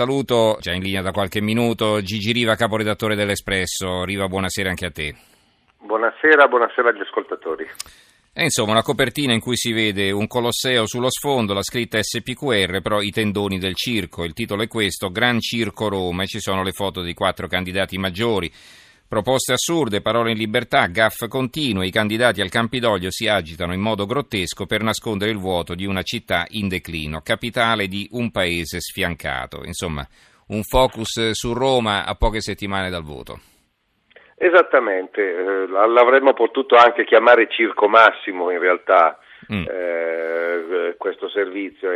Saluto, già in linea da qualche minuto, Gigi Riva, caporedattore dell'Espresso. Riva, buonasera anche a te. Buonasera, buonasera agli ascoltatori. E insomma, una copertina in cui si vede un Colosseo sullo sfondo, la scritta SPQR, però i tendoni del circo. Il titolo è questo, Gran Circo Roma, e ci sono le foto dei quattro candidati maggiori. Proposte assurde, parole in libertà, gaff continue, i candidati al Campidoglio si agitano in modo grottesco per nascondere il vuoto di una città in declino, capitale di un paese sfiancato. Insomma, un focus su Roma a poche settimane dal voto. Esattamente, eh, l'avremmo potuto anche chiamare Circo Massimo in realtà mm. eh, questo servizio.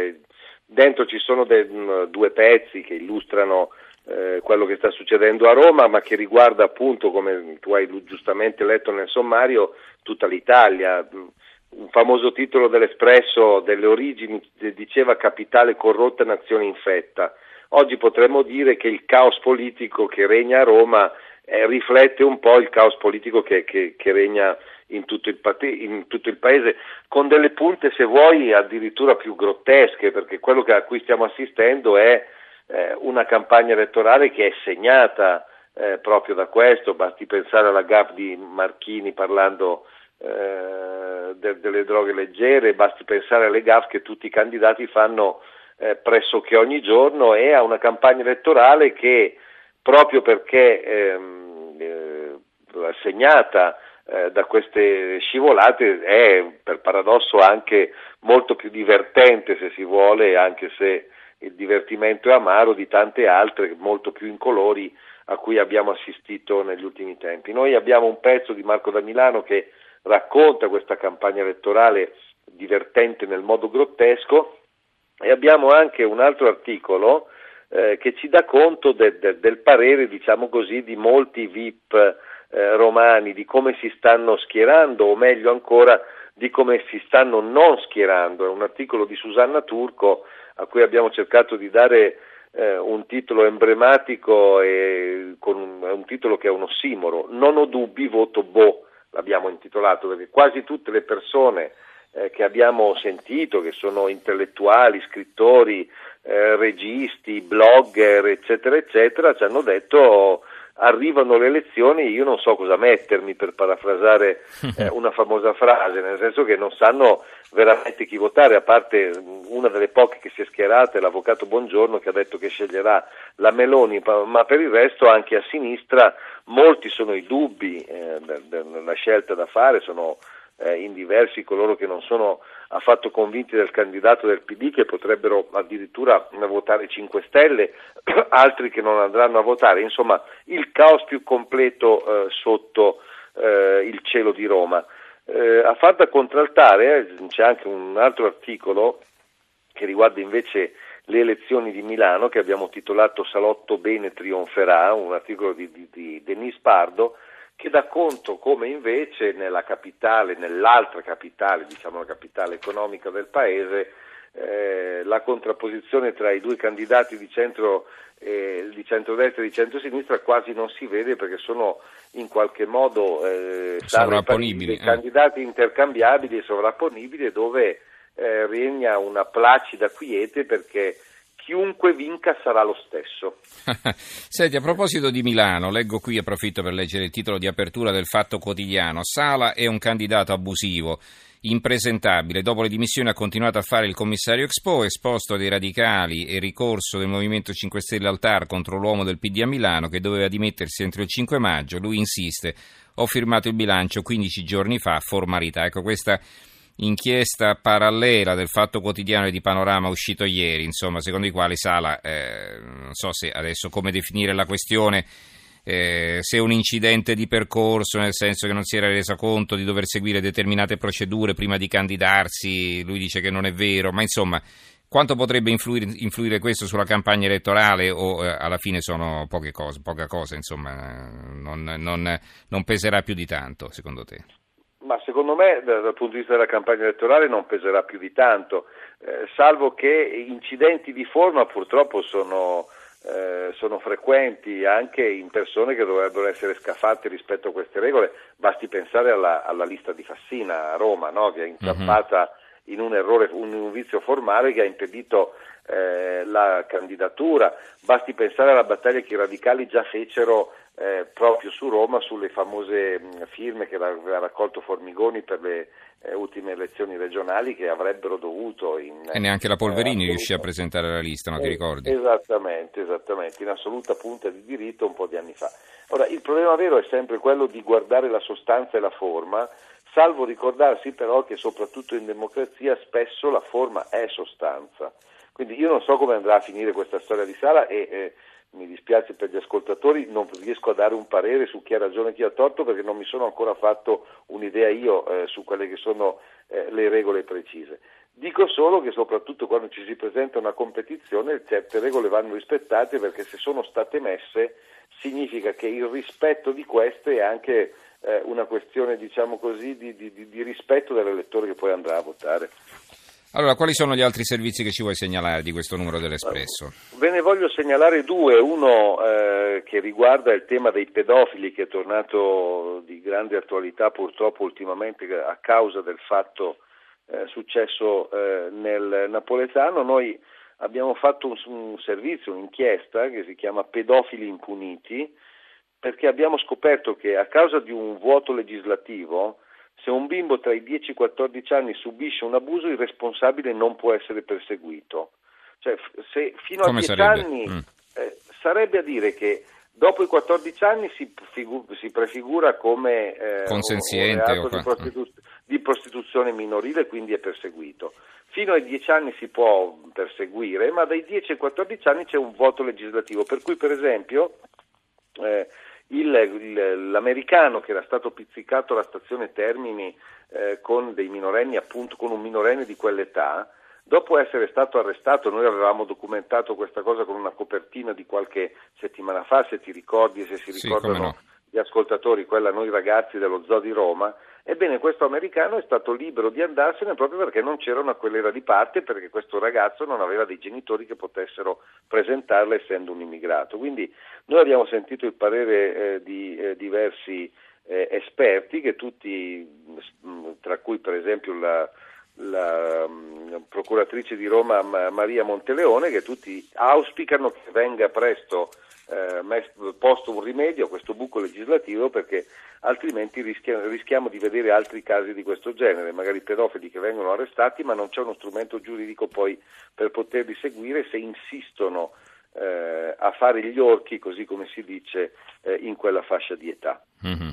Dentro ci sono de, due pezzi che illustrano eh, quello che sta succedendo a Roma, ma che riguarda appunto, come tu hai giustamente letto nel sommario, tutta l'Italia. Un famoso titolo dell'Espresso delle origini diceva capitale corrotta, nazione infetta. Oggi potremmo dire che il caos politico che regna a Roma eh, riflette un po' il caos politico che, che, che regna in tutto, il, in tutto, il, paese, con delle punte, se vuoi, addirittura più grottesche, perché quello a cui stiamo assistendo è eh, una campagna elettorale che è segnata eh, proprio da questo, basti pensare alla GAP di Marchini parlando eh, de- delle droghe leggere, basti pensare alle GAF che tutti i candidati fanno eh, pressoché ogni giorno e a una campagna elettorale che proprio perché ehm, eh, segnata eh, da queste scivolate è per paradosso anche molto più divertente se si vuole, anche se il divertimento è amaro di tante altre molto più incolori a cui abbiamo assistito negli ultimi tempi. Noi abbiamo un pezzo di Marco da Milano che racconta questa campagna elettorale divertente nel modo grottesco e abbiamo anche un altro articolo eh, che ci dà conto de, de, del parere, diciamo così, di molti VIP eh, romani, di come si stanno schierando o meglio ancora di come si stanno non schierando. È un articolo di Susanna Turco a cui abbiamo cercato di dare eh, un titolo emblematico e con un, un, titolo che è un ossimoro. Non ho dubbi, voto Bo, l'abbiamo intitolato, perché quasi tutte le persone eh, che abbiamo sentito, che sono intellettuali, scrittori, eh, registi, blogger, eccetera, eccetera, ci hanno detto arrivano le elezioni, io non so cosa mettermi per parafrasare eh, una famosa frase, nel senso che non sanno veramente chi votare, a parte una delle poche che si è schierata è l'avvocato Bongiorno che ha detto che sceglierà la Meloni, ma per il resto anche a sinistra molti sono i dubbi eh, nella scelta da fare, sono eh, in diversi coloro che non sono affatto convinti del candidato del PD che potrebbero addirittura votare 5 Stelle, altri che non andranno a votare, insomma il caos più completo eh, sotto eh, il cielo di Roma. Eh, a far da contraltare eh, c'è anche un altro articolo che riguarda invece le elezioni di Milano che abbiamo titolato Salotto bene trionferà, un articolo di, di, di Denis Pardo che dà conto come invece nella capitale, nell'altra capitale, diciamo la capitale economica del paese, eh, la contrapposizione tra i due candidati di, centro, eh, di centrodestra e di centrosinistra quasi non si vede perché sono in qualche modo eh, sovrapponibili, eh. candidati intercambiabili e sovrapponibili dove eh, regna una placida quiete perché chiunque vinca sarà lo stesso. Senti, a proposito di Milano, leggo qui, approfitto per leggere il titolo di apertura del Fatto Quotidiano. Sala è un candidato abusivo, impresentabile. Dopo le dimissioni ha continuato a fare il commissario Expo, esposto dei radicali e ricorso del Movimento 5 Stelle al TAR contro l'uomo del PD a Milano che doveva dimettersi entro il 5 maggio. Lui insiste, ho firmato il bilancio 15 giorni fa, formalità. Ecco, questa inchiesta parallela del Fatto Quotidiano e di Panorama uscito ieri, insomma, secondo i quali Sala, eh, non so se adesso come definire la questione, eh, se un incidente di percorso, nel senso che non si era resa conto di dover seguire determinate procedure prima di candidarsi, lui dice che non è vero, ma insomma, quanto potrebbe influire, influire questo sulla campagna elettorale o eh, alla fine sono poche cose, poca cosa, insomma, non, non, non peserà più di tanto, secondo te? Ma secondo me dal punto di vista della campagna elettorale non peserà più di tanto, eh, salvo che incidenti di forma purtroppo sono, eh, sono, frequenti anche in persone che dovrebbero essere scaffate rispetto a queste regole. Basti pensare alla, alla lista di Fassina a Roma, no? che è incappata uh-huh. in un errore, un, un, vizio formale che ha impedito eh, la candidatura. Basti pensare alla battaglia che i radicali già fecero eh, proprio su Roma sulle famose mh, firme che aveva raccolto Formigoni per le eh, ultime elezioni regionali che avrebbero dovuto in, e neanche la Polverini eh, riuscì a presentare la lista, non ti ricordi? Esattamente, esattamente, in assoluta punta di diritto un po' di anni fa. Ora, il problema vero è sempre quello di guardare la sostanza e la forma, salvo ricordarsi però che soprattutto in democrazia spesso la forma è sostanza. Quindi io non so come andrà a finire questa storia di Sala e eh, mi dispiace per gli ascoltatori, non riesco a dare un parere su chi ha ragione e chi ha torto perché non mi sono ancora fatto un'idea io eh, su quelle che sono eh, le regole precise. Dico solo che soprattutto quando ci si presenta una competizione certe regole vanno rispettate perché se sono state messe significa che il rispetto di queste è anche eh, una questione diciamo così, di, di, di rispetto dell'elettore che poi andrà a votare. Allora, quali sono gli altri servizi che ci vuoi segnalare di questo numero dell'Espresso? Ve ne voglio segnalare due, uno eh, che riguarda il tema dei pedofili che è tornato di grande attualità purtroppo ultimamente a causa del fatto eh, successo eh, nel napoletano. Noi abbiamo fatto un, un servizio, un'inchiesta che si chiama Pedofili impuniti perché abbiamo scoperto che a causa di un vuoto legislativo se un bimbo tra i 10 e i 14 anni subisce un abuso, il responsabile non può essere perseguito. Cioè, se fino a 10 sarebbe? anni mm. eh, sarebbe a dire che dopo i 14 anni si, figu- si prefigura come eh, consenziente un, un di, prostitu- di, prostituzione minorile, quindi è perseguito. Fino ai 10 anni si può perseguire, ma dai 10 ai 14 anni c'è un voto legislativo, per cui per esempio eh, il, il, l'americano che era stato pizzicato alla stazione Termini eh, con dei minorenni, appunto con un minorenne di quell'età, dopo essere stato arrestato, noi avevamo documentato questa cosa con una copertina di qualche settimana fa, se ti ricordi e se si ricordano sì. Gli ascoltatori, quella noi ragazzi dello Zoo di Roma, Ebbene, questo americano è stato libero di andarsene proprio perché non c'era una querela di parte, perché questo ragazzo non aveva dei genitori che potessero presentarla essendo un immigrato. Quindi noi abbiamo sentito il parere eh, di eh, diversi eh, esperti, che tutti, mm, tra cui per esempio la, la um, procuratrice di Roma Maria Monteleone, che tutti auspicano che venga presto eh, posto un rimedio a questo buco legislativo perché altrimenti rischia, rischiamo di vedere altri casi di questo genere, magari pedofili che vengono arrestati ma non c'è uno strumento giuridico poi per poterli seguire se insistono eh, a fare gli orchi, così come si dice, eh, in quella fascia di età. Mm-hmm.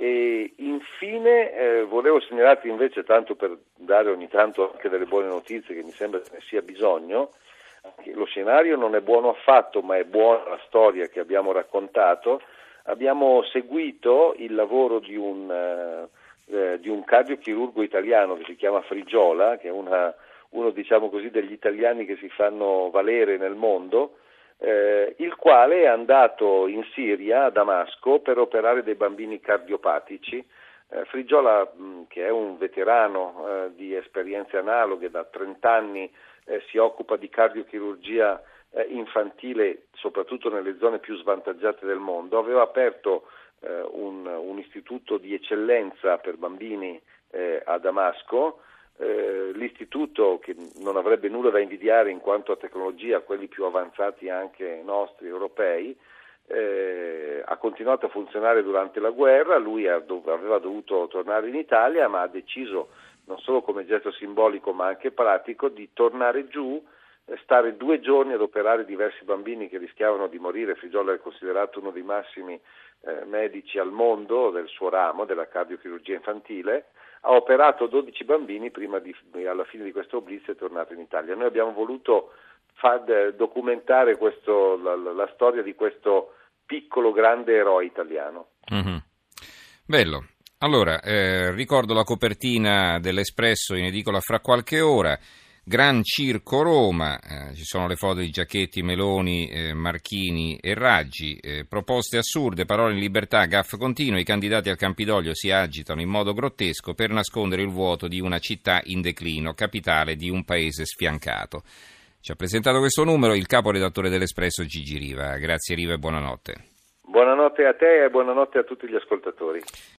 E infine eh, volevo segnalarti invece, tanto per dare ogni tanto anche delle buone notizie che mi sembra che ne sia bisogno, lo scenario non è buono affatto, ma è buona la storia che abbiamo raccontato. Abbiamo seguito il lavoro di un, eh, eh, di un cardiochirurgo italiano che si chiama Frigiola, che è una, uno diciamo così, degli italiani che si fanno valere nel mondo, eh, il quale è andato in Siria, a Damasco, per operare dei bambini cardiopatici. Eh, Frigiola, mh, che è un veterano eh, di esperienze analoghe da 30 anni, eh, si occupa di cardiochirurgia eh, infantile, soprattutto nelle zone più svantaggiate del mondo, aveva aperto eh, un, un, istituto di eccellenza per bambini a Damasco. Eh, l'istituto, che non avrebbe nulla da invidiare in quanto a tecnologia a quelli più avanzati anche nostri europei, eh, ha continuato a funzionare durante la guerra, lui aveva dovuto tornare in Italia ma ha deciso non solo come gesto simbolico ma anche pratico, di tornare giù, eh, stare due giorni ad operare diversi bambini che rischiavano di morire. Figliola è considerato uno dei massimi eh, medici al mondo del suo ramo, della cardiochirurgia infantile. Ha operato 12 bambini prima di, alla fine di questo blitz è tornato in Italia. Noi abbiamo voluto far, eh, documentare questo, la, la, storia di questo piccolo grande eroe italiano. Mm-hmm. Bello, allora, eh, ricordo la copertina dell'Espresso in edicola fra qualche ora. Gran Circo Roma, eh, ci sono le foto di Giacchetti, Meloni, eh, Marchini e Raggi, eh, proposte assurde, parole in libertà, gaff continuo, i candidati al Campidoglio si agitano in modo grottesco per nascondere il vuoto di una città in declino, capitale di un paese sfiancato. Ci ha presentato questo numero il caporedattore dell'Espresso Gigi Riva. Grazie Riva e buonanotte. Buonanotte a te e buonanotte a tutti gli ascoltatori.